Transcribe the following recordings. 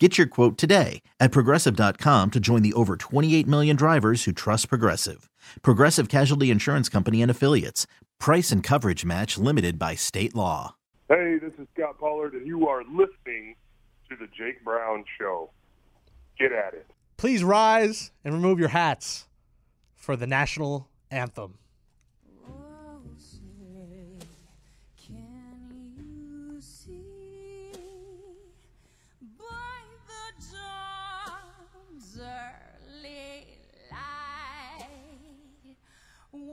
Get your quote today at progressive.com to join the over 28 million drivers who trust Progressive. Progressive Casualty Insurance Company and Affiliates. Price and coverage match limited by state law. Hey, this is Scott Pollard, and you are listening to The Jake Brown Show. Get at it. Please rise and remove your hats for the national anthem.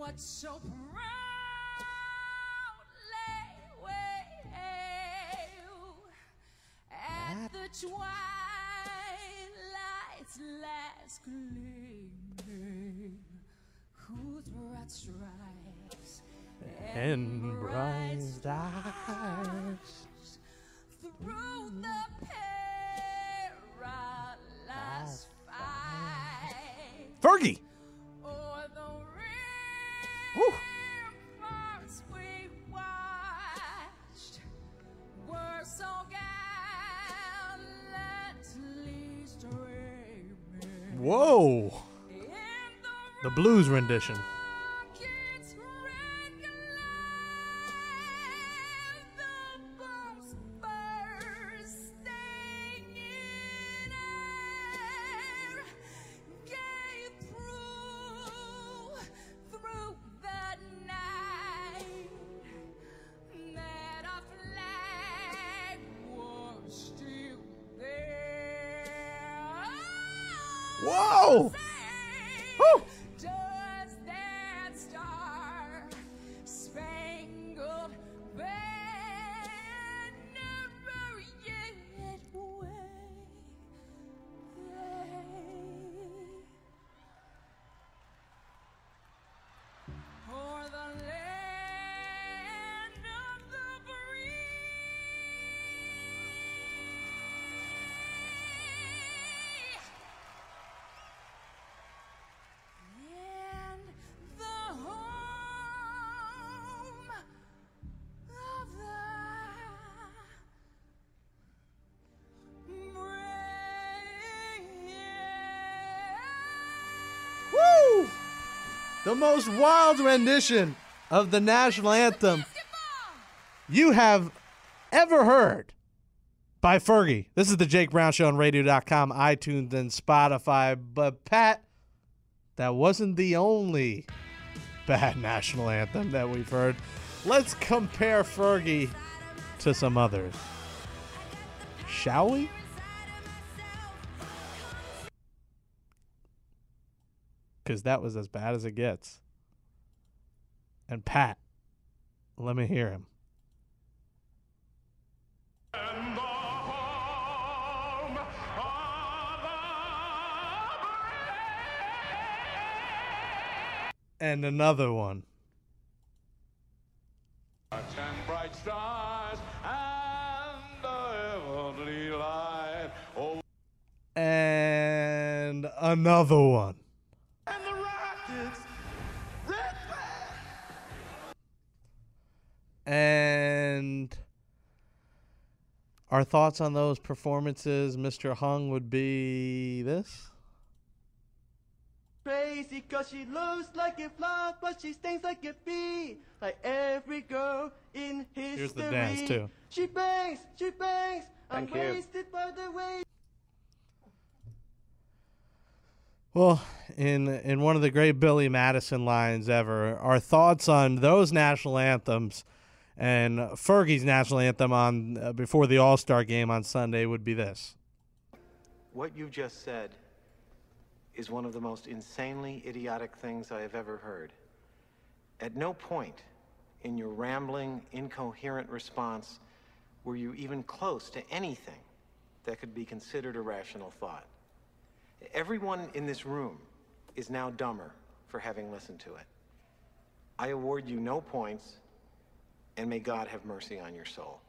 What so proudly wail at the twilight's last gleaming, whose broad stripes And bright stars. through the perilous fight. Fergie! Whoa! The blues rendition. The most wild rendition of the national anthem you have ever heard by Fergie. This is the Jake Brown Show on radio.com, iTunes, and Spotify. But, Pat, that wasn't the only bad national anthem that we've heard. Let's compare Fergie to some others. Shall we? Because that was as bad as it gets. And Pat, let me hear him. And another one. Ten bright stars and the heavenly light. Oh, And another one. And our thoughts on those performances, Mr. Hung, would be this. Crazy cause she looks like a flower, but she stings like a bee. Like every girl in history. Here's the dance, too. She bangs, she bangs. I'm Thank you. wasted by the way. Well, in in one of the great Billy Madison lines ever, our thoughts on those national anthems and Fergie's national anthem on uh, before the All Star game on Sunday would be this. What you just said is one of the most insanely idiotic things I have ever heard. At no point in your rambling, incoherent response were you even close to anything that could be considered a rational thought. Everyone in this room is now dumber for having listened to it. I award you no points, and may God have mercy on your soul.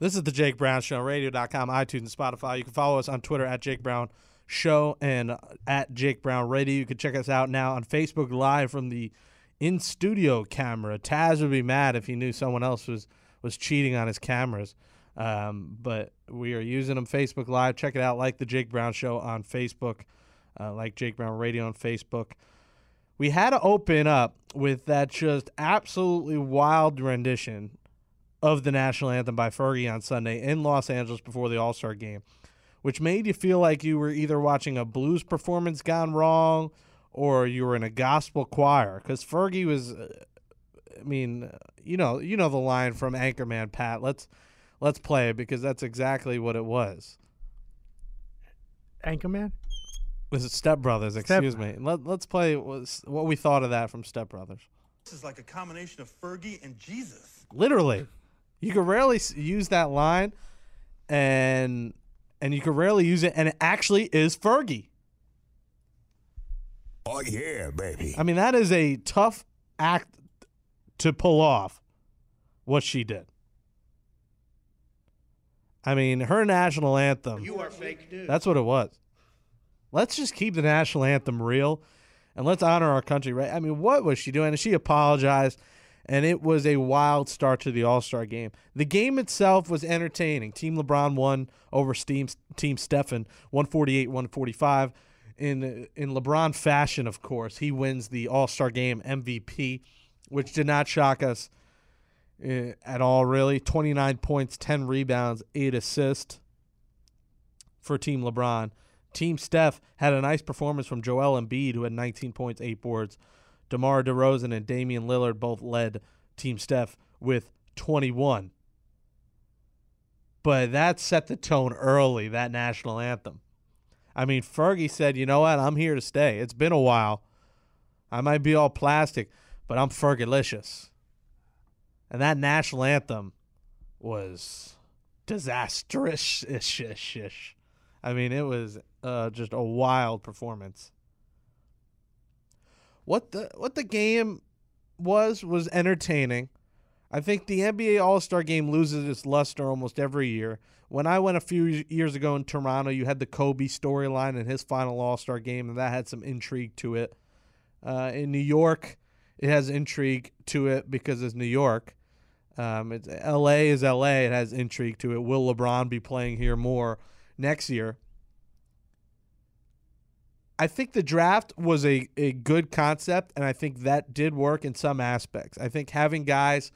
This is the Jake Brown Show, radio.com, iTunes, and Spotify. You can follow us on Twitter at Jake Brown Show and at Jake Brown Radio. You can check us out now on Facebook Live from the in studio camera. Taz would be mad if he knew someone else was, was cheating on his cameras. Um, but we are using them Facebook Live. Check it out, like the Jake Brown Show on Facebook, uh, like Jake Brown Radio on Facebook. We had to open up with that just absolutely wild rendition of the national anthem by Fergie on Sunday in Los Angeles before the All Star game, which made you feel like you were either watching a blues performance gone wrong or you were in a gospel choir because Fergie was. uh, I mean, you know, you know the line from Anchorman, Pat. Let's let's play it because that's exactly what it was. Anchorman. Was it Step Brothers? Excuse me. Let, let's play what we thought of that from Step Brothers. This is like a combination of Fergie and Jesus. Literally, you could rarely use that line, and and you could rarely use it, and it actually is Fergie. Oh yeah, baby. I mean, that is a tough act to pull off. What she did. I mean, her national anthem. You are fake news. That's what it was. Let's just keep the national anthem real and let's honor our country, right? I mean, what was she doing? And she apologized, and it was a wild start to the All Star game. The game itself was entertaining. Team LeBron won over Team, team Stephen, 148 145. In, in LeBron fashion, of course, he wins the All Star game MVP, which did not shock us uh, at all, really. 29 points, 10 rebounds, 8 assists for Team LeBron. Team Steph had a nice performance from Joel Embiid, who had 19 points, 8 boards. DeMar DeRozan and Damian Lillard both led Team Steph with 21. But that set the tone early, that national anthem. I mean, Fergie said, you know what? I'm here to stay. It's been a while. I might be all plastic, but I'm Fergalicious. And that national anthem was disastrous. I mean, it was uh, just a wild performance. What the what the game was was entertaining. I think the NBA All Star Game loses its luster almost every year. When I went a few years ago in Toronto, you had the Kobe storyline in his final All Star game, and that had some intrigue to it. Uh, in New York, it has intrigue to it because it's New York. Um, it's L.A. is L.A. It has intrigue to it. Will LeBron be playing here more next year? I think the draft was a, a good concept, and I think that did work in some aspects. I think having guys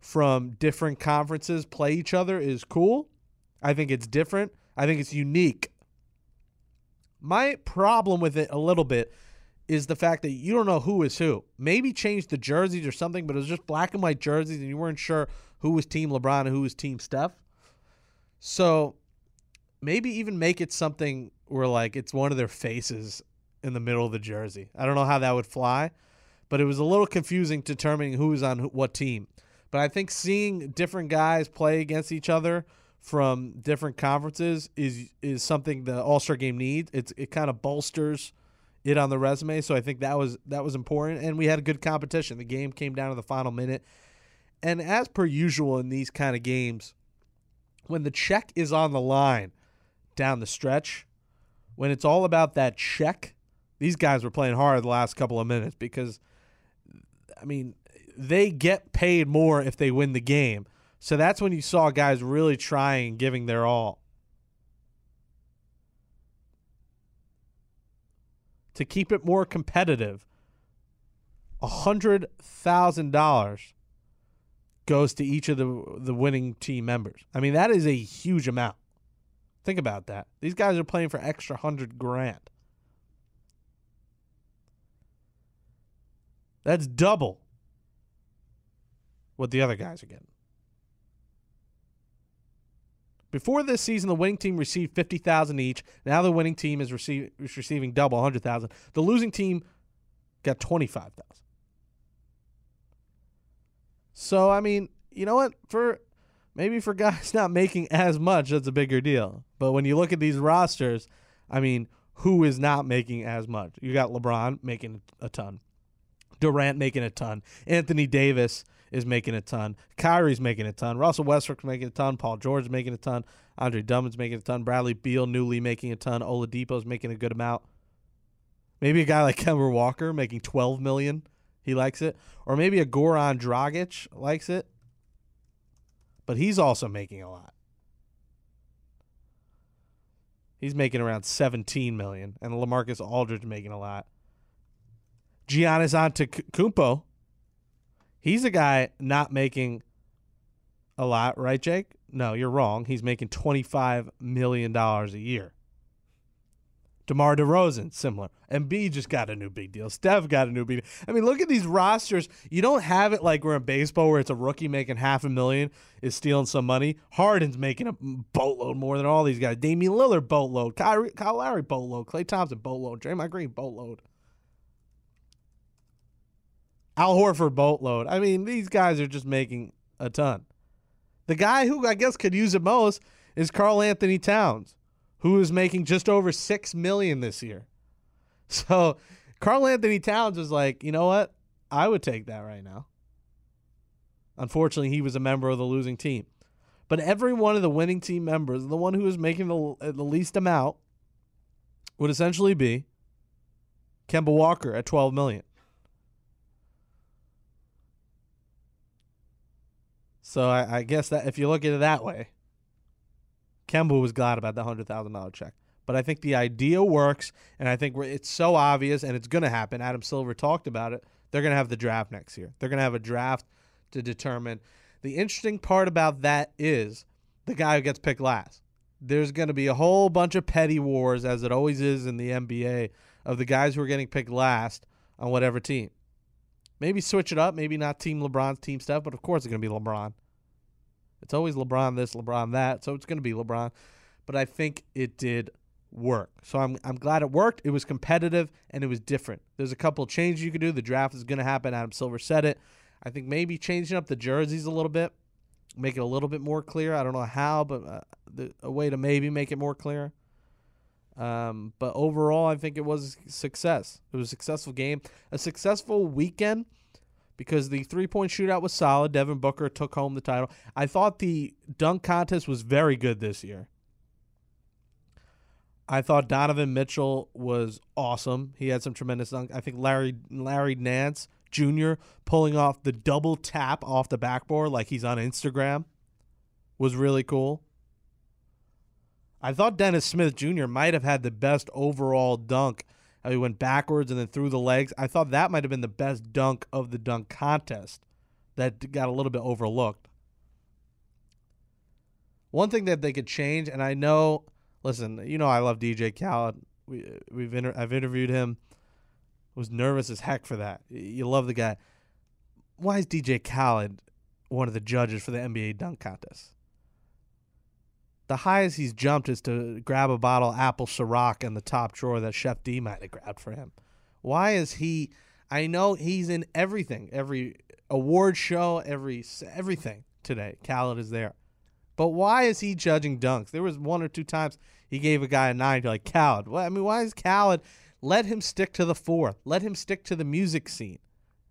from different conferences play each other is cool. I think it's different. I think it's unique. My problem with it a little bit is the fact that you don't know who is who. Maybe change the jerseys or something, but it was just black and white jerseys, and you weren't sure who was Team LeBron and who was Team Steph. So maybe even make it something where like it's one of their faces in the middle of the jersey. I don't know how that would fly, but it was a little confusing determining who was on what team. But I think seeing different guys play against each other from different conferences is is something the All Star game needs. It's it kind of bolsters it on the resume. So I think that was that was important, and we had a good competition. The game came down to the final minute, and as per usual in these kind of games, when the check is on the line down the stretch, when it's all about that check, these guys were playing hard the last couple of minutes because, I mean, they get paid more if they win the game. So that's when you saw guys really trying, and giving their all. To keep it more competitive, $100,000 goes to each of the the winning team members. I mean, that is a huge amount. Think about that. These guys are playing for extra 100 grand. That's double what the other guys are getting. Before this season, the winning team received fifty thousand each. Now the winning team is, receive, is receiving double, hundred thousand. The losing team got twenty five thousand. So I mean, you know what? For maybe for guys not making as much, that's a bigger deal. But when you look at these rosters, I mean, who is not making as much? You got LeBron making a ton. Durant making a ton. Anthony Davis is making a ton. Kyrie's making a ton. Russell Westbrook's making a ton. Paul George is making a ton. Andre Drummond's making a ton. Bradley Beal newly making a ton. Oladipo's making a good amount. Maybe a guy like Kemba Walker making 12 million. He likes it. Or maybe a Goran Dragic likes it. But he's also making a lot. He's making around 17 million and LaMarcus Aldridge making a lot. Giannis Antetokounmpo, he's a guy not making a lot, right, Jake? No, you're wrong. He's making 25 million dollars a year. DeMar DeRozan, similar. Embiid just got a new big deal. Steph got a new big deal. I mean, look at these rosters. You don't have it like we're in baseball where it's a rookie making half a million is stealing some money. Harden's making a boatload more than all these guys. Damian Lillard, boatload. Kyrie, Kyle Lowry, boatload. Klay Thompson, boatload. Draymond Green, boatload. Al Horford, boatload. I mean, these guys are just making a ton. The guy who I guess could use it most is Karl-Anthony Towns who is making just over six million this year. So Karl-Anthony Towns was like, you know what? I would take that right now. Unfortunately, he was a member of the losing team. But every one of the winning team members, the one who was making the, uh, the least amount, would essentially be Kemba Walker at 12 million. So I, I guess that if you look at it that way, Kemba was glad about the hundred thousand dollar check. But I think the idea works, and I think it's so obvious, and it's going to happen. Adam Silver talked about it. They're going to have the draft next year. They're going to have a draft to determine. The interesting part about that is the guy who gets picked last. There's going to be a whole bunch of petty wars, as it always is in the NBA, of the guys who are getting picked last on whatever team. Maybe switch it up. Maybe not Team LeBron's Team Steph, but of course it's going to be LeBron. It's always LeBron this, LeBron that, so it's going to be LeBron. But I think it did work. So I'm I'm glad it worked. It was competitive and it was different. There's a couple of changes you could do. The draft is going to happen. Adam Silver said it. I think maybe changing up the jerseys a little bit, make it a little bit more clear. I don't know how, but uh, the, a way to maybe make it more clear. Um, but overall, I think it was a success. It was a successful game, a successful weekend because the three point shootout was solid. Devin Booker took home the title. I thought the dunk contest was very good this year. I thought Donovan Mitchell was awesome. He had some tremendous dunk. I think Larry Larry Nance Jr. pulling off the double tap off the backboard like he's on Instagram was really cool. I thought Dennis Smith Jr. might have had the best overall dunk he went backwards and then through the legs. I thought that might have been the best dunk of the dunk contest that got a little bit overlooked. One thing that they could change, and I know, listen, you know, I love DJ Khaled. We we've inter- I've interviewed him. Was nervous as heck for that. You love the guy. Why is DJ Khaled one of the judges for the NBA dunk contest? The highest he's jumped is to grab a bottle of apple Ciroc in the top drawer that Chef D might have grabbed for him. Why is he? I know he's in everything, every award show, every everything today. Khaled is there, but why is he judging dunks? There was one or two times he gave a guy a nine. Like Khaled. Well, I mean, why is Khaled? Let him stick to the fourth. Let him stick to the music scene.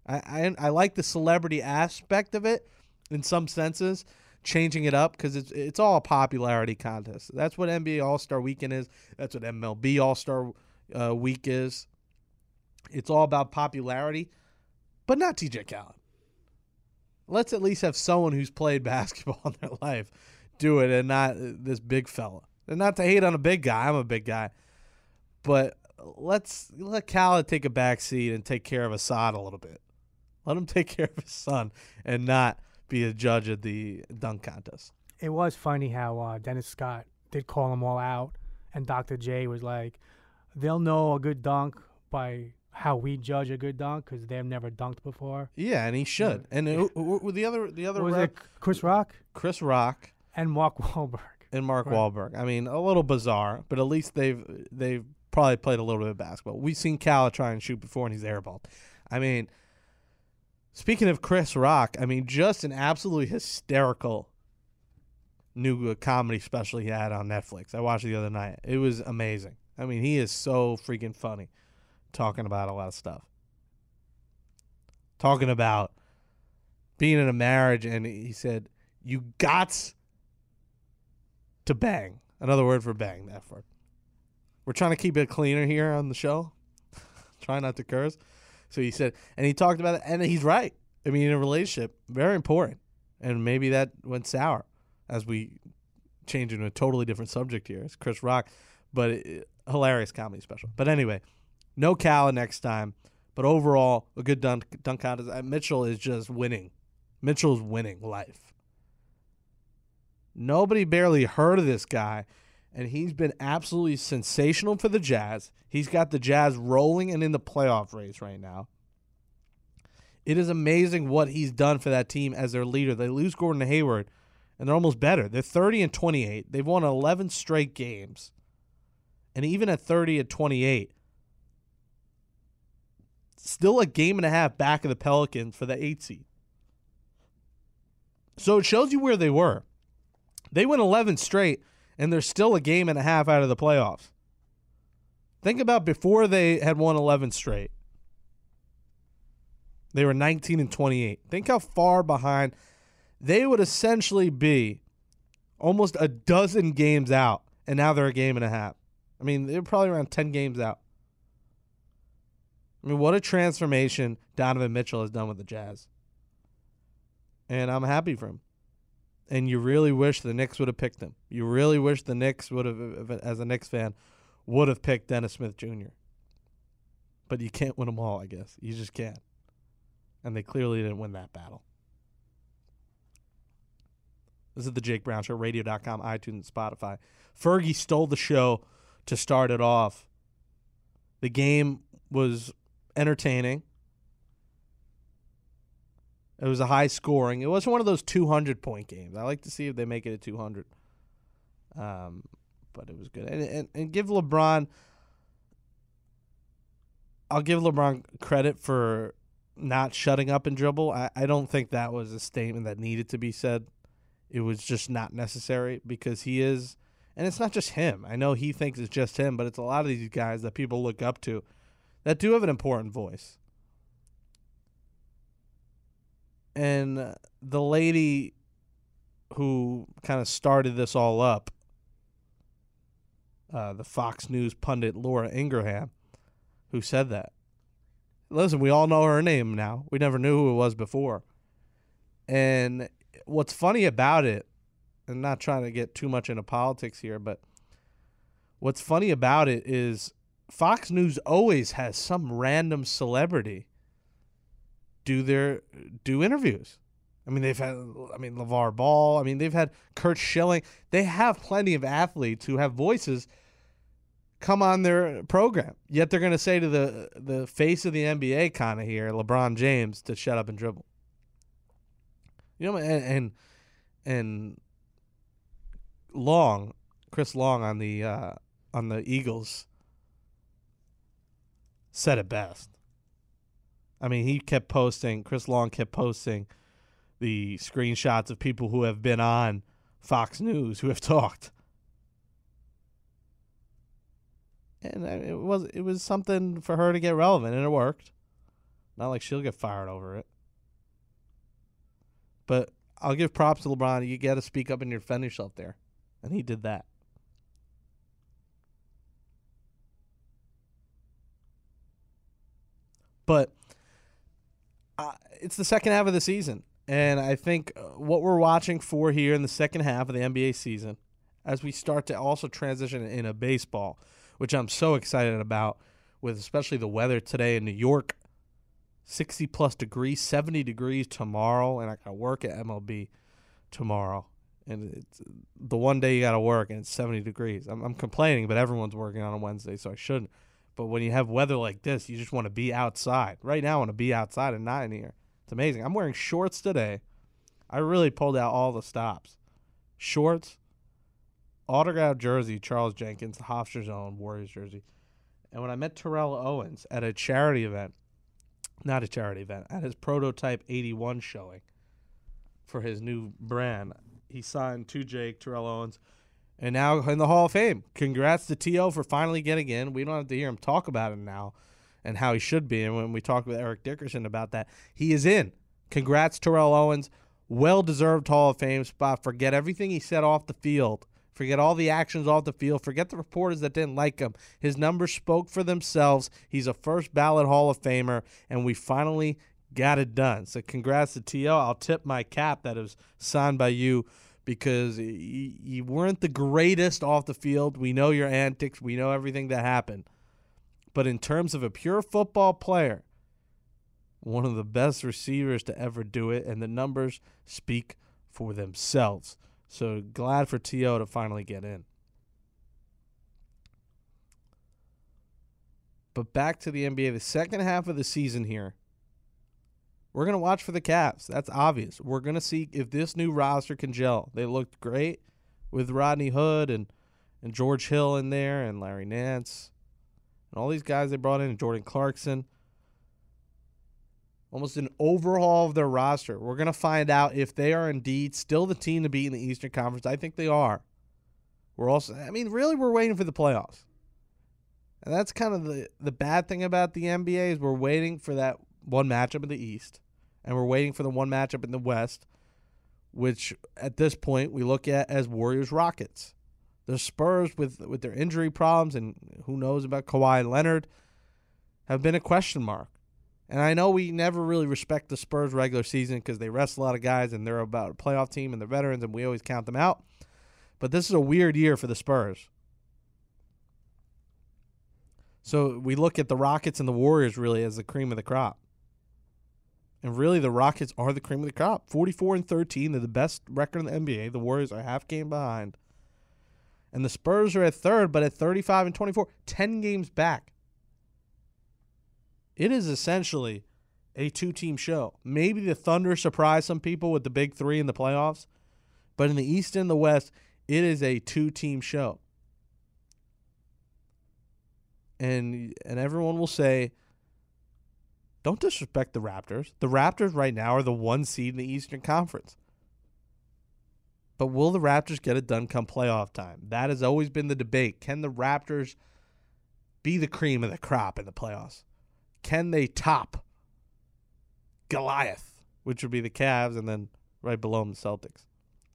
I, I, I like the celebrity aspect of it in some senses changing it up because it's it's all a popularity contest. That's what NBA All Star Weekend is. That's what MLB All Star uh, Week is. It's all about popularity, but not DJ Khaled. Let's at least have someone who's played basketball in their life do it, and not this big fella. And not to hate on a big guy. I'm a big guy, but let's let Khaled take a back seat and take care of Asahd a little bit. Let him take care of his son and not be a judge at the dunk contest. It was funny how uh, Dennis Scott did call them all out, and Dr. J was like, "They'll know a good dunk by how we judge a good dunk because they've never dunked before." Yeah, and he should. And who, who, who the other the other was rep, it Chris Rock Chris Rock and Mark Wahlberg. and Mark Right. Wahlberg. I mean, a little bizarre, but at least they've they've probably played a little bit of basketball. We've seen Cal try and shoot before, and he's airballed. I mean, speaking of Chris Rock, I mean, just an absolutely hysterical new comedy special he had on Netflix. I watched it the other night. It was amazing. I mean, he is so freaking funny, talking about a lot of stuff. talking about being in a marriage, and he said, "You gots to bang." Another word for bang. That word. We're trying to keep it cleaner here on the show. Try not to curse. So he said, and he talked about it, and he's right. I mean, in a relationship, very important, and maybe that went sour as we change into a totally different subject here. It's Chris Rock, but it, hilarious comedy special. But anyway, no Cal next time. But overall, a good dunk, dunk contest. Uh, Mitchell is just winning. Mitchell's winning life. Nobody barely heard of this guy, and he's been absolutely sensational for the Jazz. He's got the Jazz rolling and in the playoff race right now. It is amazing what he's done for that team as their leader. They lose Gordon Hayward, and they're almost better. They're 30 and 28. They've won 11 straight games. And even at 30 and 28, still a game and a half back of the Pelicans for the eight seed. So it shows you where they were. They went 11 straight, and they're still a game and a half out of the playoffs. Think about before they had won 11 straight. They were 19 and 28. Think how far behind they would essentially be almost a dozen games out, and now they're a game and a half. I mean, they're probably around 10 games out. I mean, what a transformation Donovan Mitchell has done with the Jazz. And I'm happy for him. And you really wish the Knicks would have picked him. You really wish the Knicks would have, uh, uh, as a Knicks fan, would have picked Dennis Smith Jr. But you can't win them all, I guess. You just can't. And they clearly didn't win that battle. This is the Jake Brown Show, radio.com, iTunes, Spotify. Fergie stole the show to start it off. The game was entertaining. It was a high scoring. It wasn't one of those 200 point games. I like to see if they make it a 200. Um, but it was good. And, and, and give LeBron, I'll give LeBron credit for not shutting up and dribble. I, I don't think that was a statement that needed to be said. It was just not necessary because he is, and it's not just him. I know he thinks it's just him, but it's a lot of these guys that people look up to that do have an important voice. And the lady who kind of started this all up, uh, the Fox News pundit Laura Ingraham, who said that. Listen, we all know her name now. We never knew who it was before. And what's funny about it, and not trying to get too much into politics here, but what's funny about it is Fox News always has some random celebrity do their do interviews. I mean, they've had I mean LeVar Ball. I mean, they've had Curt Schilling. They have plenty of athletes who have voices come on their program. Yet they're going to say to the the face of the NBA kind of here, LeBron James, to shut up and dribble. You know, and and, and Long, Chris Long on the uh, on the Eagles said it best. I mean, he kept posting. Chris Long kept posting the screenshots of people who have been on Fox News who have talked. and it was it was something for her to get relevant, and it worked. Not like she'll get fired over it. But I'll give props to LeBron. You got to speak up and defend yourself there, and he did that. But uh, it's the second half of the season, and I think uh, what we're watching for here in the second half of the NBA season, as we start to also transition into baseball which I'm so excited about, with especially the weather today in New York 60 plus degrees, 70 degrees tomorrow, and I got work at MLB tomorrow. And it's the one day you got to work, and it's 70 degrees. I'm, I'm complaining, but everyone's working on a Wednesday, so I shouldn't. But when you have weather like this, you just want to be outside. Right now, I want to be outside and not in here. It's amazing. I'm wearing shorts today. I really pulled out all the stops. Shorts, autographed jersey, Charles Jenkins, the Zone Warriors jersey. And when I met Terrell Owens at a charity event, not a charity event, at his prototype 81 showing for his new brand, he signed to Jake Terrell Owens and now in the Hall of Fame. Congrats to T.O. for finally getting in. We don't have to hear him talk about it now. and how he should be. And when we talked with Eric Dickerson about that, he is in. Congrats, Terrell Owens. Well deserved Hall of Fame spot. Forget everything he said off the field. Forget all the actions off the field. Forget the reporters that didn't like him. His numbers spoke for themselves. He's a first ballot Hall of Famer, and we finally got it done. So congrats to T.O. I'll tip my cap that was signed by you because you weren't the greatest off the field. We know your antics. We know everything that happened. But in terms of a pure football player, one of the best receivers to ever do it, and the numbers speak for themselves. So glad for T.O. to finally get in. But back to the NBA, the second half of the season here, we're going to watch for the Cavs. That's obvious. We're going to see if this new roster can gel. They looked great with Rodney Hood and, and George Hill in there and Larry Nance and all these guys they brought in, Jordan Clarkson. Almost an overhaul of their roster. We're going to find out if they are indeed still the team to beat in the Eastern Conference. I think they are. We're also, I mean, really, we're waiting for the playoffs. And that's kind of the, the bad thing about the NBA is we're waiting for that one matchup in the East, and we're waiting for the one matchup in the West, which at this point we look at as Warriors Rockets. The Spurs with with their injury problems and who knows about Kawhi Leonard have been a question mark. And I know we never really respect the Spurs regular season because they rest a lot of guys and they're about a playoff team and they're veterans and we always count them out. But this is a weird year for the Spurs. So we look at the Rockets and the Warriors really as the cream of the crop. And really the Rockets are the cream of the crop. 44 and 13, they're the best record in the NBA. The Warriors are half game behind. And the Spurs are at third, but at 35 and 24, 10 games back. It is essentially a two team show. Maybe the Thunder surprise some people with the big three in the playoffs, but in the East and the West, it is a two team show. And and everyone will say, don't disrespect the Raptors. The Raptors right now are the one seed in the Eastern Conference. But will the Raptors get it done come playoff time? That has always been the debate. Can the Raptors be the cream of the crop in the playoffs? Can they top Goliath, which would be the Cavs, and then right below them the Celtics?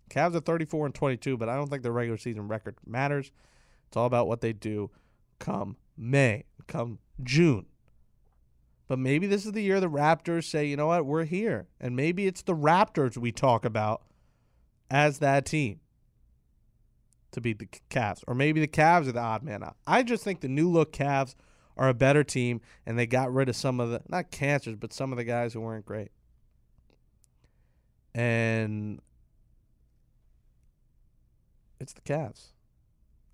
Cavs are 34 and 22, but I don't think their regular season record matters. It's all about what they do come May, come June. But maybe this is the year the Raptors say, you know what, we're here. And maybe it's the Raptors we talk about as that team to beat the Cavs. Or maybe the Cavs are the odd man out. I just think the new look Cavs are a better team and they got rid of some of the not cancers, but some of the guys who weren't great. And it's the Cavs.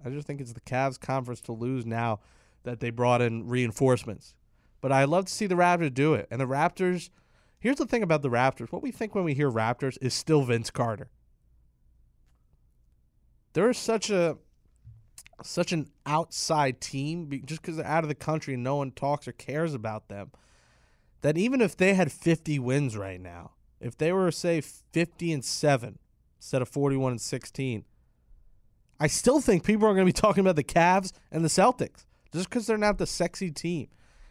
I just think it's the Cavs conference to lose now that they brought in reinforcements. But I love to see the Raptors do it. And the Raptors, here's the thing about the Raptors. What we think when we hear Raptors is still Vince Carter. They're such a such an outside team just because they're out of the country and no one talks or cares about them. That even if they had 50 wins right now, if they were say 50 and 7 instead of 41 and 16, I still think people are going to be talking about the Cavs and the Celtics just because they're not the sexy team.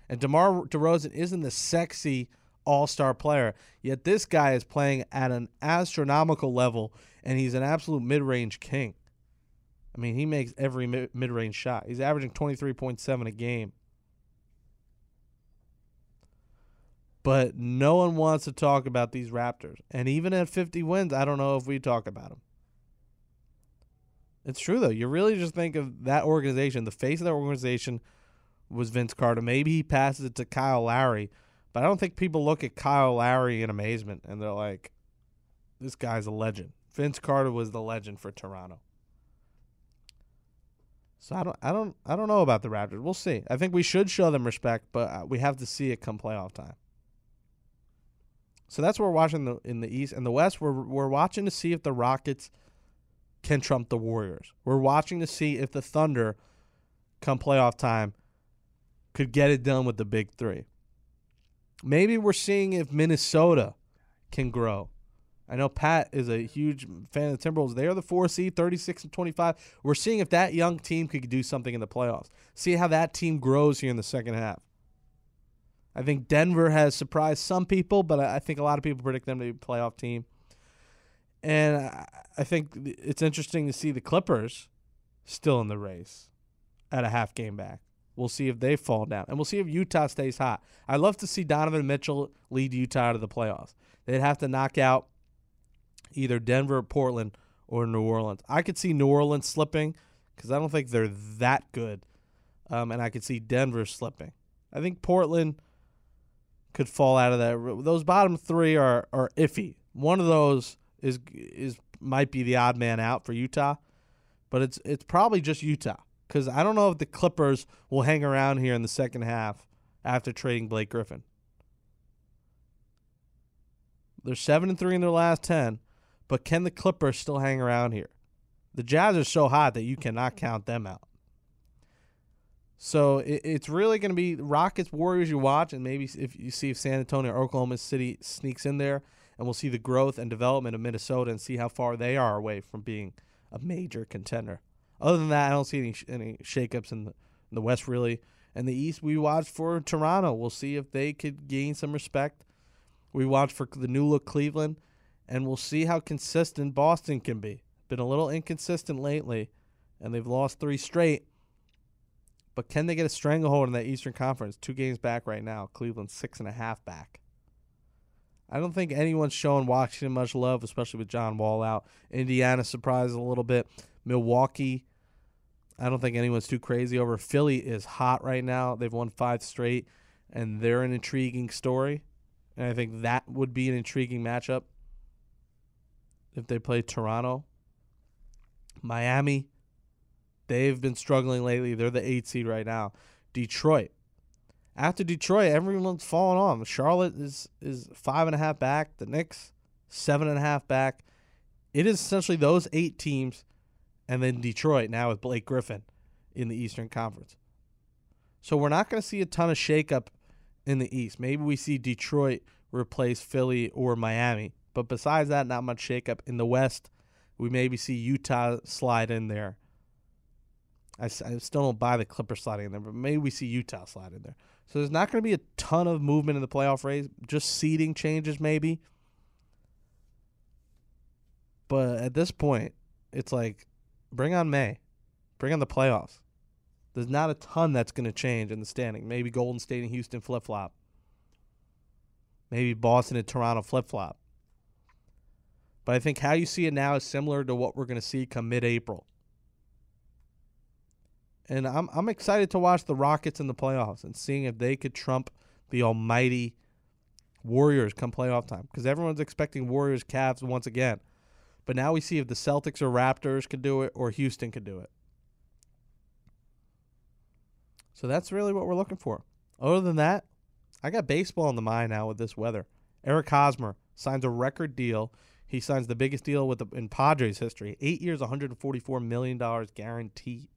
And DeMar DeRozan isn't the sexy all star player, yet this guy is playing at an astronomical level and he's an absolute mid range king. I mean, he makes every mid range shot. He's averaging 23.7 a game. But no one wants to talk about these Raptors. And even at 50 wins, I don't know if we talk about them. It's true, though. You really just think of that organization. The face of that organization was Vince Carter. Maybe he passes it to Kyle Lowry. But I don't think people look at Kyle Lowry in amazement and they're like, this guy's a legend. Vince Carter was the legend for Toronto. So I don't, I don't, I don't know about the Raptors. We'll see. I think we should show them respect, but uh, we have to see it come playoff time. So that's what we're watching the, in the East and the West. We're we're watching to see if the Rockets can trump the Warriors. We're watching to see if the Thunder, come playoff time, could get it done with the big three. Maybe we're seeing if Minnesota can grow. I know Pat is a huge fan of the Timberwolves. They are the four seed, 36 and 25. We're seeing if that young team could do something in the playoffs. See how that team grows here in the second half. I think Denver has surprised some people, but I think a lot of people predict them to be a playoff team. And I think it's interesting to see the Clippers still in the race at a half game back. We'll see if they fall down, and we'll see if Utah stays hot. I'd love to see Donovan Mitchell lead Utah to the playoffs. They'd have to knock out either Denver, Portland, or New Orleans. I could see New Orleans slipping because I don't think they're that good, um, and I could see Denver slipping. I think Portland could fall out of that. Those bottom three are are iffy. One of those is is might be the odd man out for Utah, but it's it's probably just Utah because I don't know if the Clippers will hang around here in the second half after trading Blake Griffin. They're seven and three in their last ten, but can the Clippers still hang around here? The Jazz are so hot that you cannot count them out. So it, it's really going to be Rockets Warriors you watch, and maybe if you see if San Antonio or Oklahoma City sneaks in there, and we'll see the growth and development of Minnesota and see how far they are away from being a major contender. Other than that, I don't see any any shakeups in the, in the West really. And the East, we watch for Toronto. We'll see if they could gain some respect. We watch for the new look Cleveland, and we'll see how consistent Boston can be. Been a little inconsistent lately, and they've lost three straight. But can they get a stranglehold in that Eastern Conference? Two games back right now. Cleveland six and a half back. I don't think anyone's showing Washington much love, especially with John Wall out. Indiana surprised a little bit. Milwaukee, I don't think anyone's too crazy over. Philly is hot right now. They've won five straight, and they're an intriguing story. And I think that would be an intriguing matchup if they play Toronto. Miami, they've been struggling lately. They're the eight seed right now. Detroit. After Detroit, everyone's fallen off. Charlotte is is five and a half back. The Knicks, seven and a half back. It is essentially those eight teams, and then Detroit now with Blake Griffin in the Eastern Conference. So we're not going to see a ton of shakeup in the East. Maybe we see Detroit replace Philly or Miami, but besides that, not much shakeup in the West. We maybe see Utah slide in there. I still don't buy the Clippers sliding in there, but maybe we see Utah slide in there. So there's not going to be a ton of movement in the playoff race, just seeding changes maybe. But at this point, it's like bring on May, bring on the playoffs. There's not a ton that's going to change in the standing. Maybe Golden State and Houston flip flop. Maybe Boston and Toronto flip flop. But I think how you see it now is similar to what we're going to see come mid April. And I'm I'm excited to watch the Rockets in the playoffs and seeing if they could trump the almighty Warriors come playoff time because everyone's expecting Warriors Cavs once again. But now we see if the Celtics or Raptors could do it or Houston could do it. So that's really what we're looking for. Other than that, I got baseball in the mind now with this weather. Eric Hosmer signs a record deal. He signs the biggest deal with the, in Padres history. Eight years, $144 million guaranteed.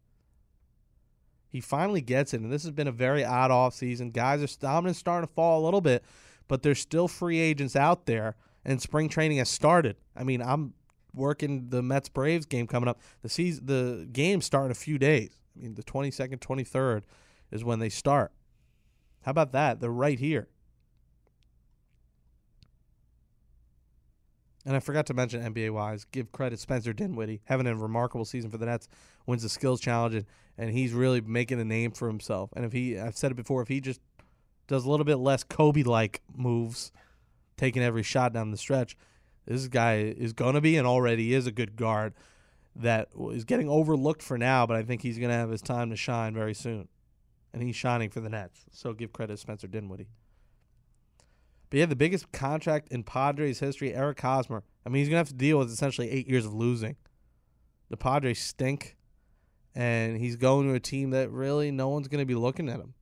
He finally gets it, and this has been a very odd offseason. Guys are dominant starting to fall a little bit, but there's still free agents out there, and spring training has started. I mean, I'm working the Mets Braves game coming up. The season, the games start in a few days. I mean, the 22nd, 23rd is when they start. How about that? They're right here. And I forgot to mention NBA wise, give credit Spencer Dinwiddie having a remarkable season for the Nets, wins the skills challenge, and, and he's really making a name for himself. And if he, I've said it before, if he just does a little bit less Kobe like moves, taking every shot down the stretch, this guy is going to be and already is a good guard that is getting overlooked for now, but I think he's going to have his time to shine very soon. And he's shining for the Nets. So give credit to Spencer Dinwiddie. But yeah, the biggest contract in Padres history, Eric Hosmer. I mean, he's going to have to deal with essentially eight years of losing. The Padres stink, and he's going to a team that really no one's going to be looking at him.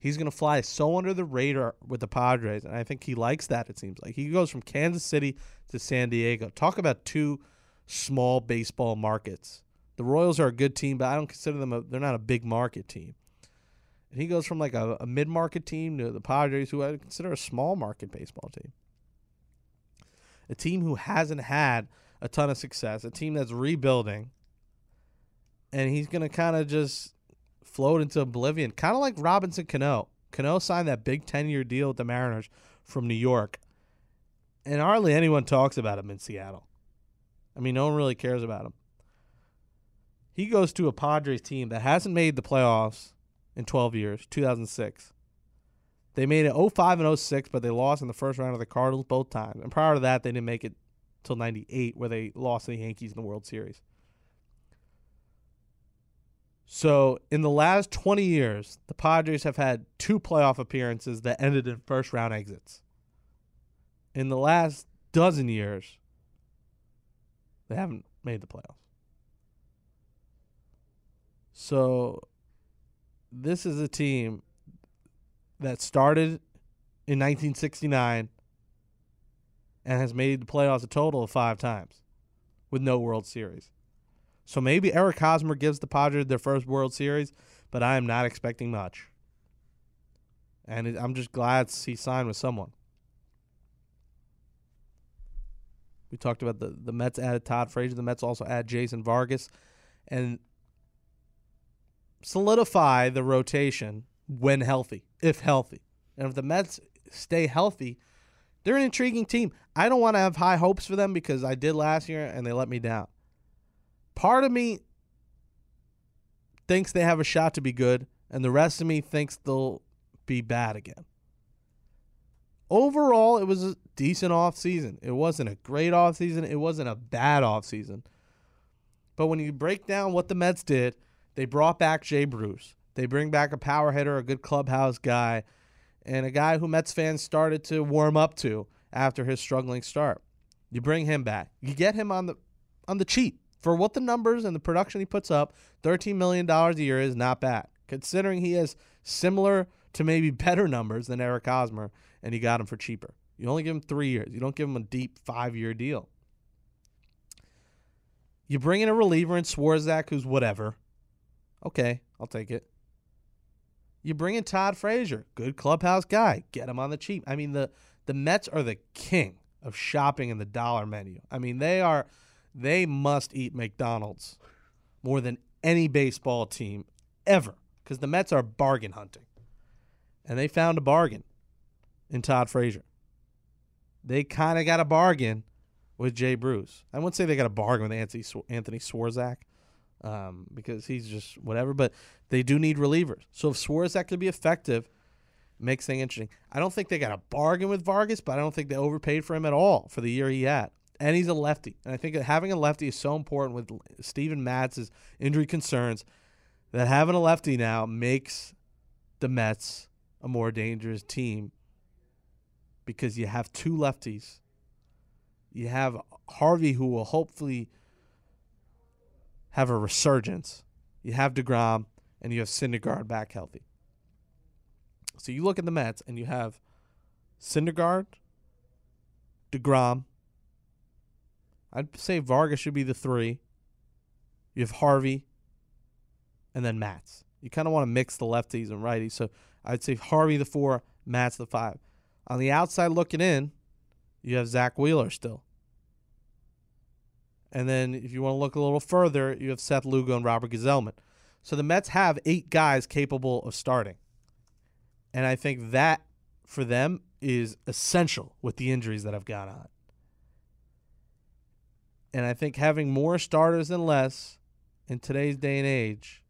He's going to fly so under the radar with the Padres, and I think he likes that, it seems like. He goes from Kansas City to San Diego. Talk about two small baseball markets. The Royals are a good team, but I don't consider them a, they're not a big market team. And he goes from like a, a mid market team to the Padres, who I consider a small market baseball team. A team who hasn't had a ton of success, a team that's rebuilding. And he's going to kind of just float into oblivion, kind of like Robinson Cano. Cano signed that big 10 year deal with the Mariners from New York, and hardly anyone talks about him in Seattle. I mean, no one really cares about him. He goes to a Padres team that hasn't made the playoffs in 12 years, 2006. They made it 05 and 06, but they lost in the first round of the Cardinals both times. And prior to that, they didn't make it till 98, where they lost to the Yankees in the World Series. So, in the last 20 years, the Padres have had two playoff appearances that ended in first round exits. In the last dozen years, they haven't made the playoffs. So, this is a team that started in 1969 and has made the playoffs a total of five times with no World Series. So maybe Eric Hosmer gives the Padres their first World Series, but I am not expecting much. And it, I'm just glad he signed with someone. We talked about the, the Mets added Todd Frazier. The Mets also add Jason Vargas and solidify the rotation when healthy, if healthy. And if the Mets stay healthy, they're an intriguing team. I don't want to have high hopes for them because I did last year and they let me down. Part of me thinks they have a shot to be good, and the rest of me thinks they'll be bad again. Overall, it was a decent offseason. It wasn't a great offseason. It wasn't a bad offseason. But when you break down what the Mets did, they brought back Jay Bruce. They bring back a power hitter, a good clubhouse guy, and a guy who Mets fans started to warm up to after his struggling start. You bring him back. You get him on the on the cheap. For what the numbers and the production he puts up, $13 million a year is not bad. Considering he has similar to maybe better numbers than Eric Hosmer, and he got him for cheaper. You only give him three years. You don't give him a deep five year deal. You bring in a reliever in Swarzak who's whatever. Okay, I'll take it. You bring in Todd Frazier, good clubhouse guy. Get him on the cheap. I mean, the the Mets are the king of shopping in the dollar menu. I mean, they are they must eat McDonald's more than any baseball team ever because the Mets are bargain hunting. And they found a bargain in Todd Frazier. They kind of got a bargain with Jay Bruce. I wouldn't say they got a bargain with Anthony, Anthony Swarzak um, because he's just whatever, but they do need relievers. So if Swarzak could be effective, makes things interesting. I don't think they got a bargain with Vargas, but I don't think they overpaid for him at all for the year he had. And he's a lefty. And I think having a lefty is so important with Steven Matz's injury concerns that having a lefty now makes the Mets a more dangerous team because you have two lefties. You have Harvey, who will hopefully have a resurgence. You have DeGrom, and you have Syndergaard back healthy. So you look at the Mets, and you have Syndergaard, DeGrom. I'd say Vargas should be the three. You have Harvey, and then Matz. You kind of want to mix the lefties and righties. So I'd say Harvey the four, Matz the five. On the outside looking in, you have Zack Wheeler still. And then if you want to look a little further, you have Seth Lugo and Robert Gsellman. So the Mets have eight guys capable of starting. And I think that for them is essential with the injuries that have gone on. And I think having more starters than less in today's day and age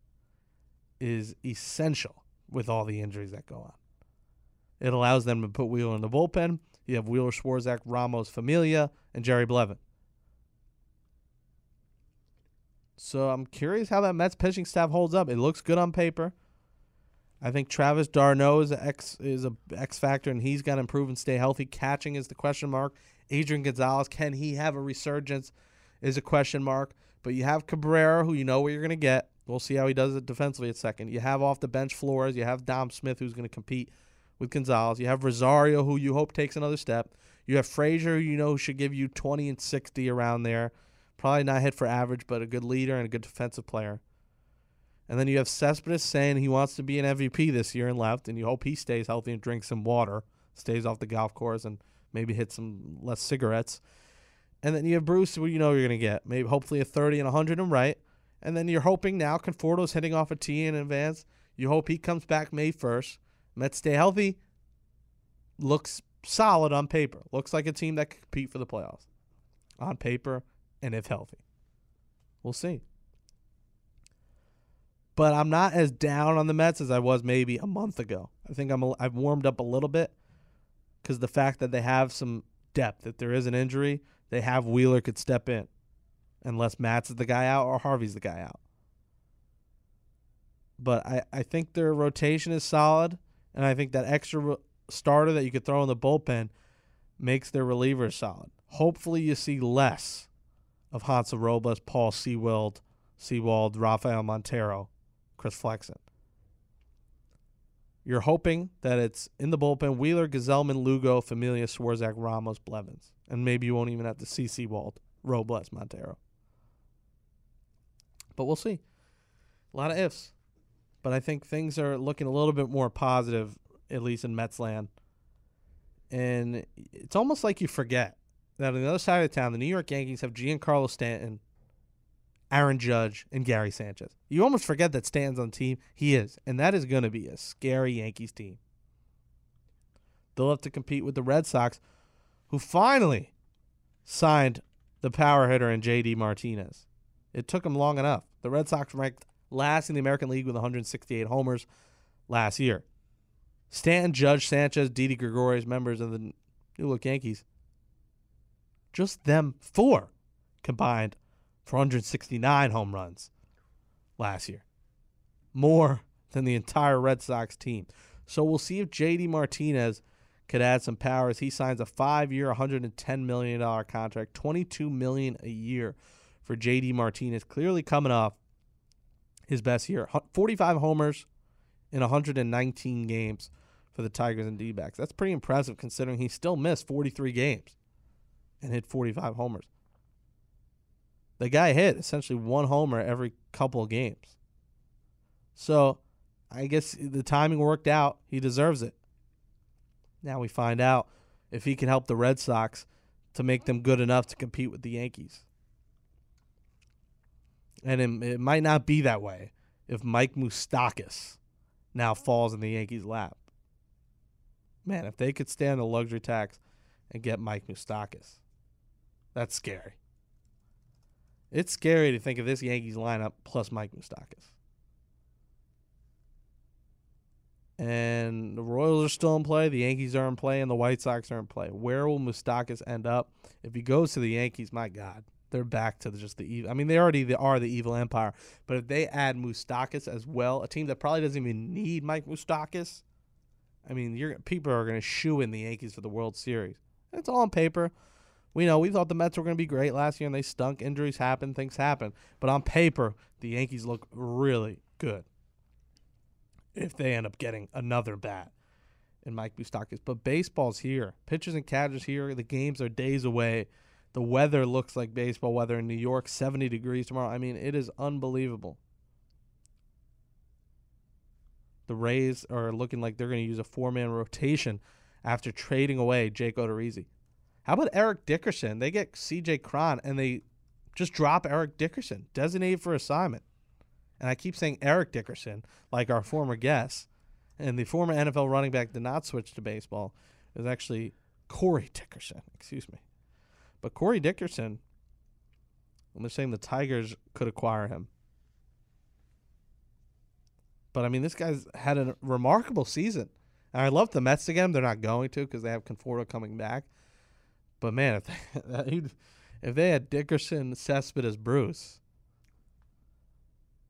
is essential with all the injuries that go on. It allows them to put Wheeler in the bullpen. You have Wheeler, Swarzak, Ramos, Familia, and Jerry Blevin. So I'm curious how that Mets pitching staff holds up. It looks good on paper. I think Travis d'Arnaud is a X is a X factor, and he's got to improve and stay healthy. Catching is the question mark. Adrian Gonzalez, can he have a resurgence? Is a question mark. But you have Cabrera, who you know what you're going to get. We'll see how he does it defensively at second. You have off the bench Flores. You have Dom Smith, who's going to compete with Gonzalez. You have Rosario, who you hope takes another step. You have Frazier, you know should give you 20 and 60 around there. Probably not hit for average, but a good leader and a good defensive player. And then you have Cespedes saying he wants to be an MVP this year and left, and you hope he stays healthy and drinks some water, stays off the golf course, and maybe hits some less cigarettes. And then you have Bruce, who you know you're going to get. Maybe hopefully a 30 and 100 and right. And then you're hoping now Conforto's hitting off a tee in advance. You hope he comes back May 1st. Mets stay healthy. Looks solid on paper. Looks like a team that could compete for the playoffs on paper and if healthy. We'll see. But I'm not as down on the Mets as I was maybe a month ago. I think I'm a, I've warmed up a little bit because the fact that they have some depth. If there is an injury, they have Wheeler could step in, unless Matz the guy out or Harvey's the guy out. But I, I think their rotation is solid, and I think that extra starter that you could throw in the bullpen makes their relievers solid. Hopefully, you see less of Hansel Robles, Paul Sewald, Sewald, Rafael Montero, Chris Flexen. You're hoping that it's in the bullpen Wheeler, Gsellman, Lugo, Familia, Swarzak, Ramos, Blevins. And maybe you won't even have to see Sewald, Robles, Montero. But we'll see. A lot of ifs. But I think things are looking a little bit more positive, at least in Mets land. And it's almost like you forget that on the other side of the town, the New York Yankees have Giancarlo Stanton, Aaron Judge, and Gary Sanchez. You almost forget that Stanton's on the team. He is. And that is going to be a scary Yankees team. They'll have to compete with the Red Sox, who finally signed the power hitter in J.D. Martinez. It took him long enough. The Red Sox ranked last in the American League with 168 homers last year. Stanton, Judge, Sanchez, Didi Gregorius, members of the New Look Yankees, just them four combined for 169 home runs last year. More than the entire Red Sox team. So we'll see if JD Martinez could add some power as he signs a five-year, $110 million contract, 22 million a year for JD Martinez. Clearly coming off his best year. 45 homers in 119 games for the Tigers and D-backs. That's pretty impressive considering he still missed 43 games and hit 45 homers. The guy hit essentially one homer every couple of games. So I guess the timing worked out. He deserves it. Now we find out if he can help the Red Sox to make them good enough to compete with the Yankees. And it, it might not be that way if Mike Moustakas now falls in the Yankees' lap. Man, if they could stand the luxury tax and get Mike Moustakas, that's scary. It's scary to think of this Yankees lineup plus Mike Moustakas. And the Royals are still in play, the Yankees are in play, and the White Sox are in play. Where will Moustakas end up? If he goes to the Yankees, my God, they're back to just the evil. I mean, they already are the evil empire, but if they add Moustakas as well, a team that probably doesn't even need Mike Moustakas, I mean, you're people are going to shoe in the Yankees for the World Series. It's all on paper. We know we thought the Mets were going to be great last year, and they stunk. Injuries happen, things happen, but on paper, the Yankees look really good. If they end up getting another bat in Mike Moustakas, but baseball's here. Pitchers and catchers here. The games are days away. The weather looks like baseball weather in New York, 70 degrees tomorrow. I mean, it is unbelievable. The Rays are looking like they're going to use a four man rotation after trading away Jake Odorizzi. How about Eric Dickerson? They get CJ Cron and they just drop Eric Dickerson, designated for assignment. And I keep saying Eric Dickerson, like our former guest. And the former NFL running back did not switch to baseball. Was actually Corey Dickerson, excuse me. But Corey Dickerson, they're saying the Tigers could acquire him. But I mean, this guy's had a remarkable season. And I love the Mets him. They're not going to because they have Conforto coming back. But man, if they, if they had Dickerson, Cespedes, Bruce,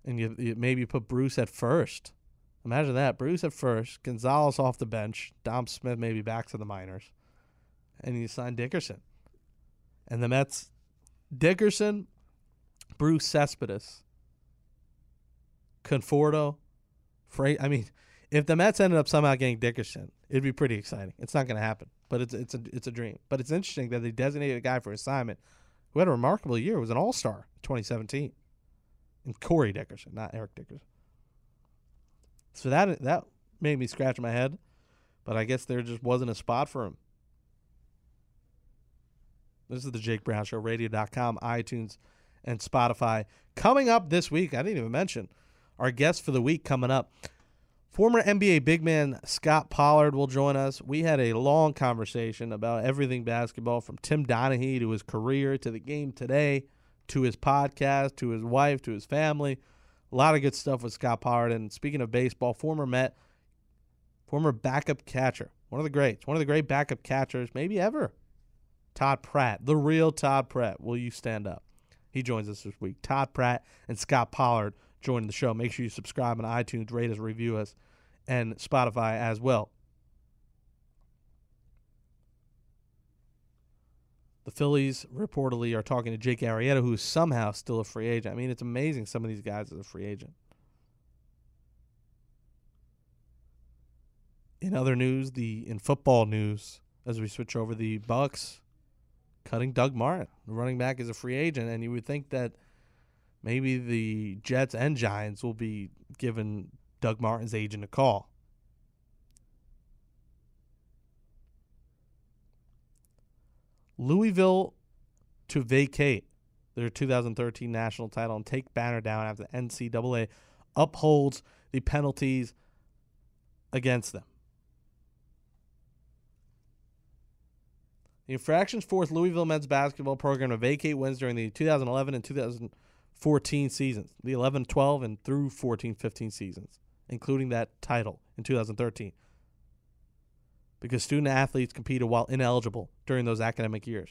and you, you maybe put Bruce at first, imagine that Bruce at first, Gonzalez off the bench, Dom Smith maybe back to the minors, and you sign Dickerson, and the Mets, Dickerson, Bruce Cespedes, Conforto, Freight. I mean, if the Mets ended up somehow getting Dickerson, it'd be pretty exciting. It's not going to happen, but it's it's a it's a dream. But it's interesting that they designated a guy for assignment who had a remarkable year. Was an All Star in 2017, and Corey Dickerson, not Eric Dickerson. So that that made me scratch my head, but I guess there just wasn't a spot for him. This is the Jake Brown Show, radio.com, iTunes, and Spotify. Coming up this week, I didn't even mention our guest for the week coming up. Former NBA big man Scott Pollard will join us. We had a long conversation about everything basketball from Tim Donaghy to his career to the game today to his podcast to his wife to his family. A lot of good stuff with Scott Pollard. And speaking of baseball, former Met, former backup catcher, one of the greats, one of the great backup catchers, maybe ever. Todd Pratt, the real Todd Pratt. Will you stand up? He joins us this week. Todd Pratt and Scott Pollard joining the show. Make sure you subscribe on iTunes, rate us, review us, and Spotify as well. The Phillies reportedly are talking to Jake Arrieta, who's somehow still a free agent. I mean, it's amazing some of these guys as a free agent. In other news, the in football news, as we switch over, the Bucks cutting Doug Martin, the running back, is a free agent, and you would think that maybe the Jets and Giants will be giving Doug Martin's agent a call. Louisville to vacate their 2013 national title and take banner down after the NCAA upholds the penalties against them. The infractions forced Louisville men's basketball program to vacate wins during the 2011 and 2014 seasons, the 11 12 and through 14 15 seasons, including that title in 2013 because student athletes competed while ineligible during those academic years.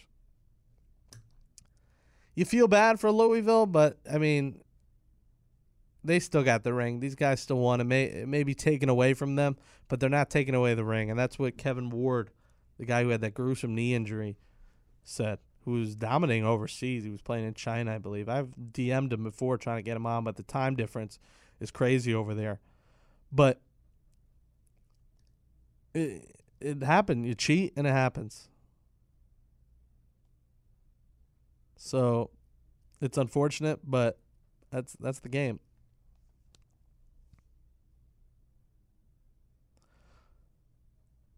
You feel bad for Louisville, but I mean, they still got the ring. These guys still won. It may it may be taken away from them, but they're not taking away the ring, and that's what Kevin Ware, the guy who had that gruesome knee injury, said. Who was dominating overseas? He was playing in China, I believe. I've DM'd him before trying to get him on, but the time difference is crazy over there. But it, it happened. You cheat and it happens. So it's unfortunate, but that's that's the game.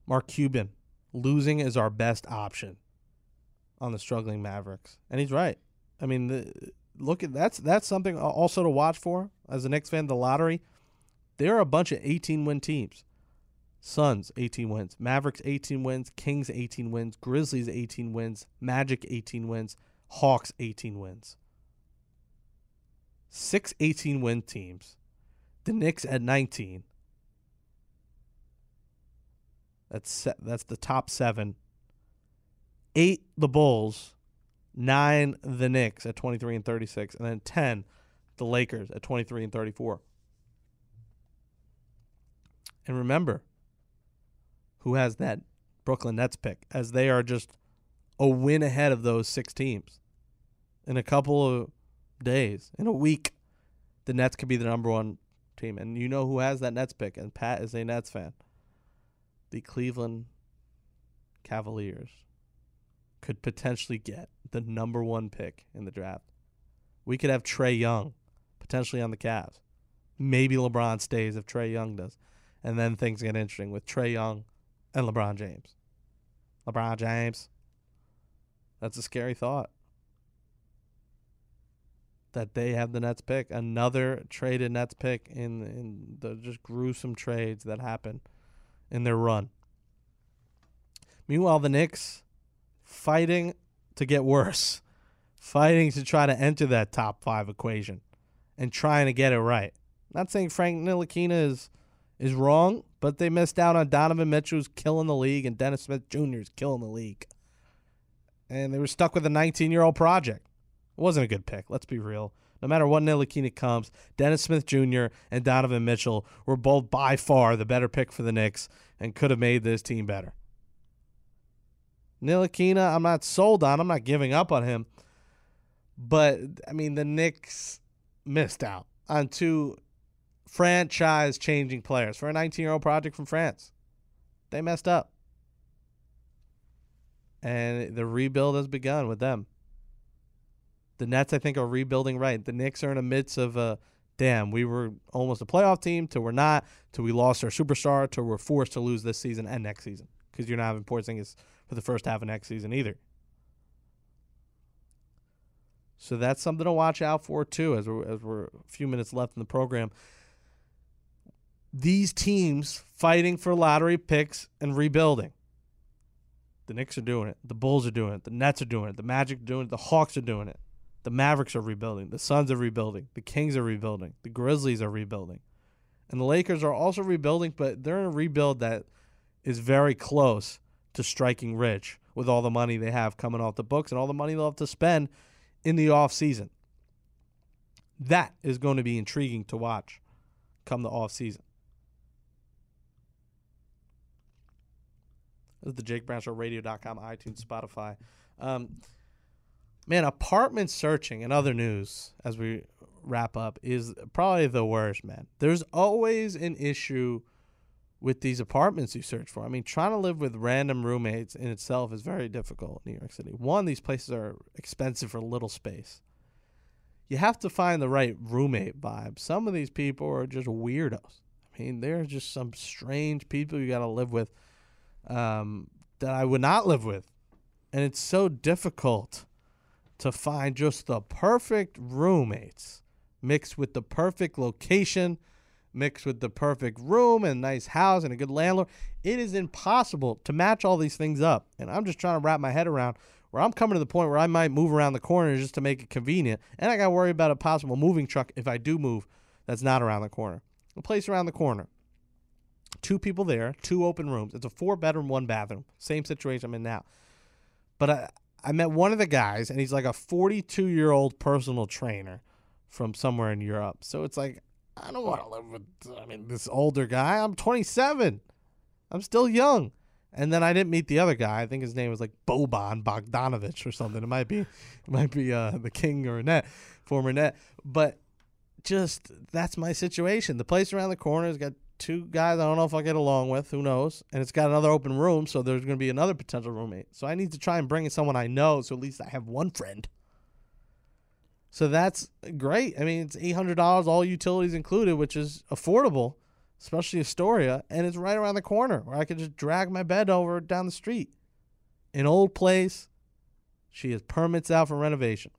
Mark Cuban, losing is our best option on the struggling Mavericks. And he's right. I mean, the, look at that's that's something also to watch for as a Knicks fan, the lottery. There are a bunch of 18 win teams. Suns 18 wins, Mavericks 18 wins, Kings 18 wins, Grizzlies 18 wins, Magic 18 wins, Hawks 18 wins. Six 18 win teams. The Knicks at 19. That's that's the top 7. 8 the Bulls, 9 the Knicks at 23 and 36 and then 10 the Lakers at 23 and 34. And remember, who has that Brooklyn Nets pick, as they are just a win ahead of those six teams. In a couple of days, in a week, the Nets could be the number one team. And you know who has that Nets pick, and Pat is a Nets fan. The Cleveland Cavaliers could potentially get the number one pick in the draft. We could have Trae Young potentially on the Cavs. Maybe LeBron stays if Trae Young does. And then things get interesting with Trae Young and LeBron James. LeBron James. That's a scary thought. That they have the Nets pick, another traded Nets pick in in the just gruesome trades that happen in their run. Meanwhile, the Knicks fighting to get worse, fighting to try to enter that top five equation, and trying to get it right. Not saying Frank Ntilikina is is wrong, but they missed out on Donovan Mitchell's killing the league and Dennis Smith Jr.'s killing the league. And they were stuck with a 19 year old project. It wasn't a good pick, let's be real. No matter what Ntilikina comes, Dennis Smith Jr. and Donovan Mitchell were both by far the better pick for the Knicks and could have made this team better. Ntilikina, I'm not sold on. I'm not giving up on him. But, I mean, the Knicks missed out on two franchise changing players for a 19 year old project from France. They messed up. And the rebuild has begun with them. The Nets, I think, are rebuilding right. The Knicks are in the midst of a damn, we were almost a playoff team till we're not, till we lost our superstar, till we're forced to lose this season and next season. Because you're not having Porzingis for the first half of next season either. So that's something to watch out for too, as we're, as we're a few minutes left in the program these teams fighting for lottery picks and rebuilding. The Knicks are doing it. The Bulls are doing it. The Nets are doing it. The Magic are doing it. The Hawks are doing it. The Mavericks are rebuilding. The Suns are rebuilding. The Kings are rebuilding. The Grizzlies are rebuilding. And the Lakers are also rebuilding, but they're in a rebuild that is very close to striking rich with all the money they have coming off the books and all the money they'll have to spend in the off season. That is going to be intriguing to watch come the off season. This is the Jake Brown Show, radio.com, iTunes, Spotify. Um, man, apartment searching and other news as we wrap up is probably the worst, man. There's always an issue with these apartments you search for. I mean, trying to live with random roommates in itself is very difficult in New York City. One, these places are expensive for little space. You have to find the right roommate vibe. Some of these people are just weirdos. I mean, they're just some strange people you got to live with um, that I would not live with. And it's so difficult to find just the perfect roommates mixed with the perfect location, mixed with the perfect room and nice house and a good landlord. It is impossible to match all these things up. And I'm just trying to wrap my head around where I'm coming to the point where I might move around the corner just to make it convenient. And I got to worry about a possible moving truck if I do move that's not around the corner. A place around the corner. Two people there, two open rooms. It's a four bedroom, one bathroom. Same situation I'm in now. But I, I met one of the guys, and he's like a 42 year old personal trainer from somewhere in Europe. So it's like, I don't want to live with, I mean, this older guy. I'm 27. I'm still young. And then I didn't meet the other guy. I think his name was like Boban Bogdanovich or something. It might be, it might be uh, the king or net, former net. But just that's my situation. The place around the corner has got two guys I don't know if I'll get along with. Who knows? And it's got another open room, so there's going to be another potential roommate. So I need to try and bring in someone I know, so at least I have one friend. So that's great. I mean, it's eight hundred dollars, all utilities included, which is affordable, especially Astoria, and it's right around the corner where I could just drag my bed over down the street. An old place. She has permits out for renovation.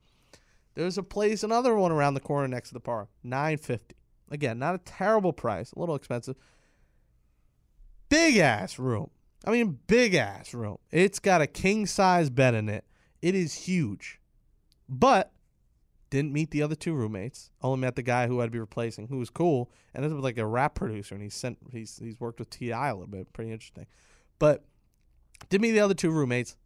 There's a place, another one around the corner next to the park, nine fifty. Again, not a terrible price, a little expensive. Big ass room. I mean, big ass room. It's got a king size bed in it. It is huge. But didn't meet the other two roommates. Only met the guy who I'd be replacing, who was cool. And this was like a rap producer, and he's sent he's he's worked with T.I. a little bit, pretty interesting. But didn't meet the other two roommates,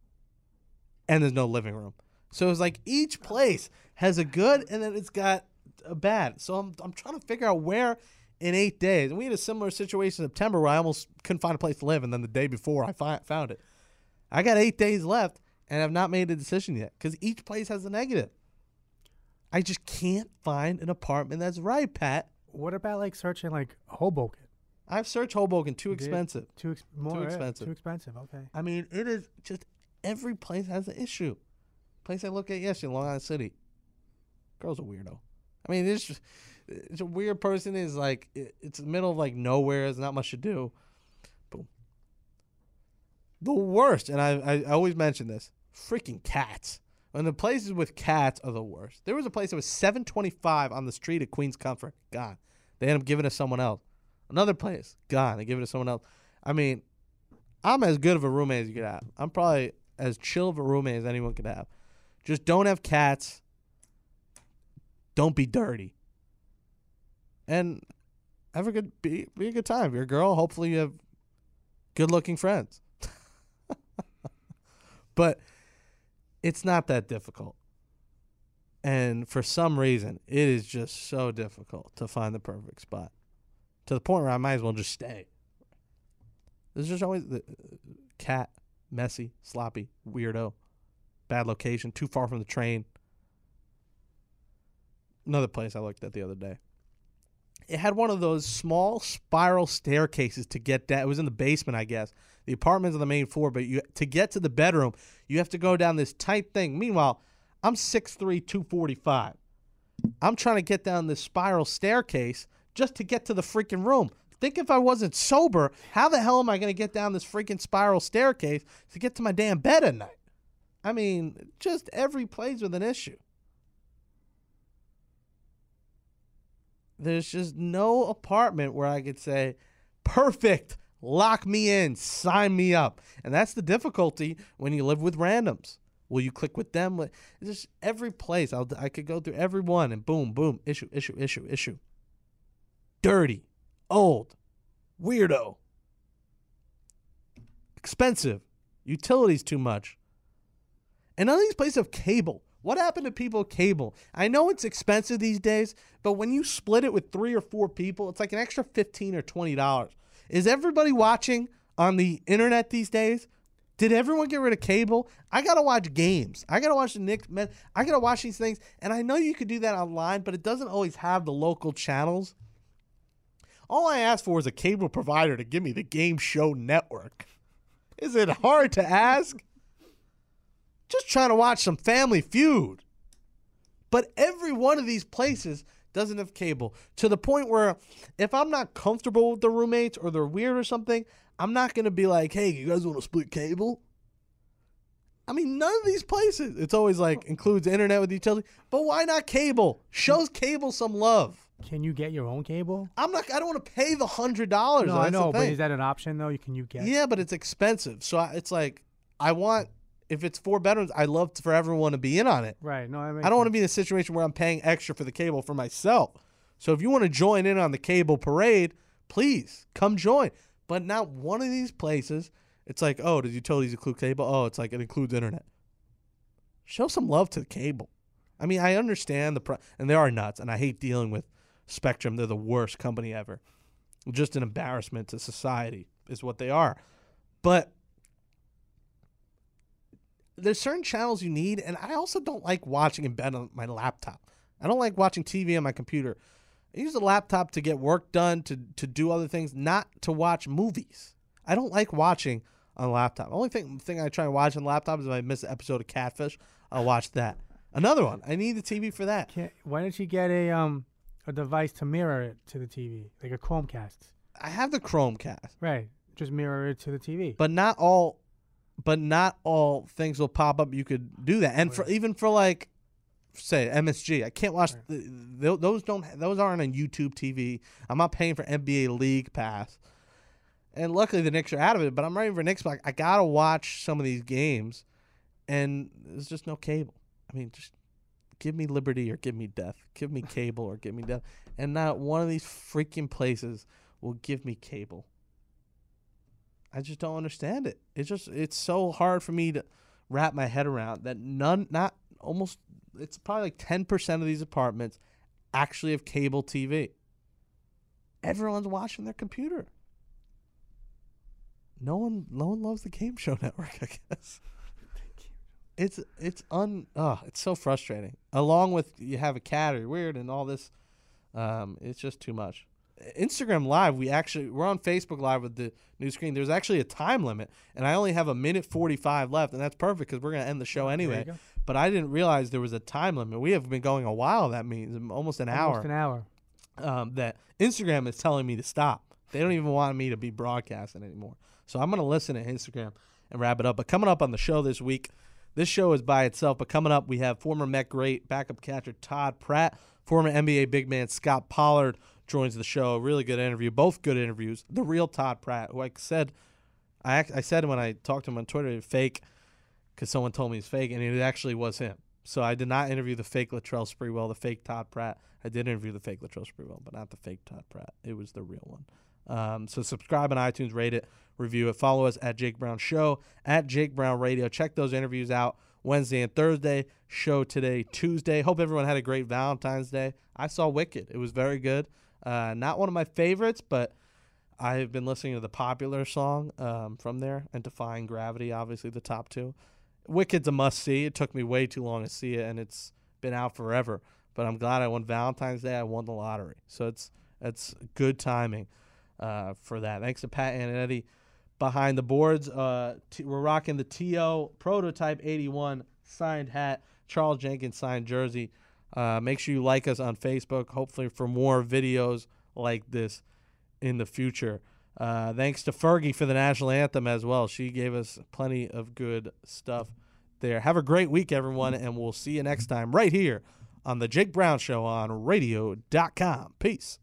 and there's no living room. So it's like each place has a good, and then it's got Uh, bad. So I'm I'm trying to figure out where in eight days. And we had a similar situation in September where I almost couldn't find a place to live, and then the day before I fi- found it. I got eight days left, and I've not made a decision yet because each place has a negative. I just can't find an apartment that's right, Pat. What about like searching like Hoboken? I've searched Hoboken, too expensive. Too ex- more, yeah, expensive. Too expensive. Okay. I mean, it is just every place has an issue. Place I look at yesterday, Long Island City. Girl's a weirdo. I mean, just, it's a weird person. Is like it, it's the middle of like nowhere. There's not much to do. Boom. The worst, and I I always mention this: freaking cats. And the places with cats are the worst. There was a place that was 725 on the street at Queens Comfort. Gone. They end up giving it to someone else. Another place. Gone. They give it to someone else. I mean, I'm as good of a roommate as you could have. I'm probably as chill of a roommate as anyone could have. Just don't have cats. Don't be dirty. And have a good be, be a good time. You're a girl, hopefully you have good looking friends. but it's not that difficult. And for some reason, it is just so difficult to find the perfect spot. To the point where I might as well just stay. There's just always the cat, messy, sloppy, weirdo, bad location, too far from the train. Another place I looked at the other day. It had one of those small spiral staircases to get down. It was in the basement, I guess. The apartment's on the main floor, but you to get to the bedroom, you have to go down this tight thing. Meanwhile, I'm 6'3", 245. I'm trying to get down this spiral staircase just to get to the freaking room. Think if I wasn't sober, how the hell am I going to get down this freaking spiral staircase to get to my damn bed at night? I mean, just every place with an issue. There's just no apartment where I could say, perfect, lock me in, sign me up. And that's the difficulty when you live with randoms. Will you click with them? It's just every place. I'll, I could go through every one and boom, boom, issue, issue, issue, issue. Dirty, old, weirdo, expensive, utilities too much. And none of these places have cable. What happened to people cable? I know it's expensive these days, but when you split it with three or four people, it's like an extra fifteen or twenty dollars. Is everybody watching on the internet these days? Did everyone get rid of cable? I gotta watch games. I gotta watch the Knicks. Man, I gotta watch these things, and I know you could do that online, but it doesn't always have the local channels. All I ask for is a cable provider to give me the game show network. Is it hard to ask? Just trying to watch some Family Feud. But every one of these places doesn't have cable to the point where if I'm not comfortable with the roommates or they're weird or something, I'm not going to be like, hey, you guys want to split cable? I mean, none of these places. It's always like includes internet with utility, but why not cable? Shows cable some love. Can you get your own cable? I'm not. I don't want to pay the hundred dollars. No, I know, but is that an option though? You can you get? Yeah, but it's expensive. So I, it's like I want. If it's four bedrooms, I love for everyone to be in on it. Right. No, I, mean, I don't want to be in a situation where I'm paying extra for the cable for myself. So if you want to join in on the cable parade, please come join. But not one of these places. It's like, oh, does utilities include cable? Oh, it's like it includes internet. Show some love to the cable. I mean, I understand the pro- and they are nuts, and I hate dealing with Spectrum. They're the worst company ever. Just an embarrassment to society is what they are. But there's certain channels you need, and I also don't like watching in bed on my laptop. I don't like watching TV on my computer. I use the laptop to get work done, to to do other things, not to watch movies. I don't like watching on a laptop. The only thing thing I try and watch on the laptop is if I miss an episode of Catfish, I'll watch that. Another one. I need the TV for that. Can't, why don't you get a um a device to mirror it to the TV, like a Chromecast? I have the Chromecast, Right. Just mirror it to the TV. but not all. But not all things will pop up. You could do that, and for even for like, say MSG, I can't watch the, those. Don't those aren't on YouTube TV. I'm not paying for NBA League Pass, and luckily the Knicks are out of it. But I'm ready for Knicks. But I gotta watch some of these games, and there's just no cable. I mean, just give me liberty or give me death. Give me cable or give me death. And not one of these freaking places will give me cable. I just don't understand it. It's just it's so hard for me to wrap my head around that none not almost it's probably like 10% of these apartments actually have cable TV. Everyone's watching their computer. No one no one loves the game show network, I guess. It's it's un oh, it's so frustrating. Along with you have a cat or you're weird and all this um it's just too much. Instagram Live, we actually we're on Facebook Live with the new screen. There's actually a time limit, and I only have a minute 45 left, and that's perfect because we're gonna end the show anyway. But I didn't realize there was a time limit. We have been going a while. That means almost an hour. Almost an hour. Um, that Instagram is telling me to stop. They don't even want me to be broadcasting anymore. So I'm gonna listen to Instagram and wrap it up. But coming up on the show this week, this show is by itself. But coming up, we have former Met great backup catcher Todd Pratt, former NBA big man Scott Pollard joins the show. Really good interview. Both good interviews. The real Todd Pratt, who I said, I I said when I talked to him on Twitter, fake, because someone told me he's fake, and it actually was him. So I did not interview the fake Latrell Sprewell, the fake Todd Pratt. I did interview the fake Latrell Sprewell, but not the fake Todd Pratt. It was the real one. Um, so subscribe on iTunes, rate it, review it. Follow us at Jake Brown Show, at Jake Brown Radio. Check those interviews out Wednesday and Thursday. Show today, Tuesday. Hope everyone had a great Valentine's Day. I saw Wicked. It was very good. Uh, not one of my favorites, but I've been listening to the popular song um, from there and Defying Gravity, obviously the top two. Wicked's a must see. It took me way too long to see it, and it's been out forever. But I'm glad I won Valentine's Day. I won the lottery, so it's it's good timing uh, for that. Thanks to Pat and Eddie behind the boards. Uh, t- we're rocking the TO Prototype 81 signed hat, Charles Jenkins signed jersey. Uh, make sure you like us on Facebook, hopefully, for more videos like this in the future. Uh, thanks to Fergie for the national anthem as well. She gave us plenty of good stuff there. Have a great week, everyone, and we'll see you next time right here on The Jake Brown Show on radio.com. Peace.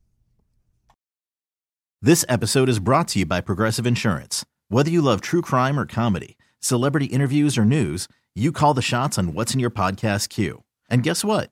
This episode is brought to you by Progressive Insurance. Whether you love true crime or comedy, celebrity interviews or news, you call the shots on what's in your podcast queue. And guess what?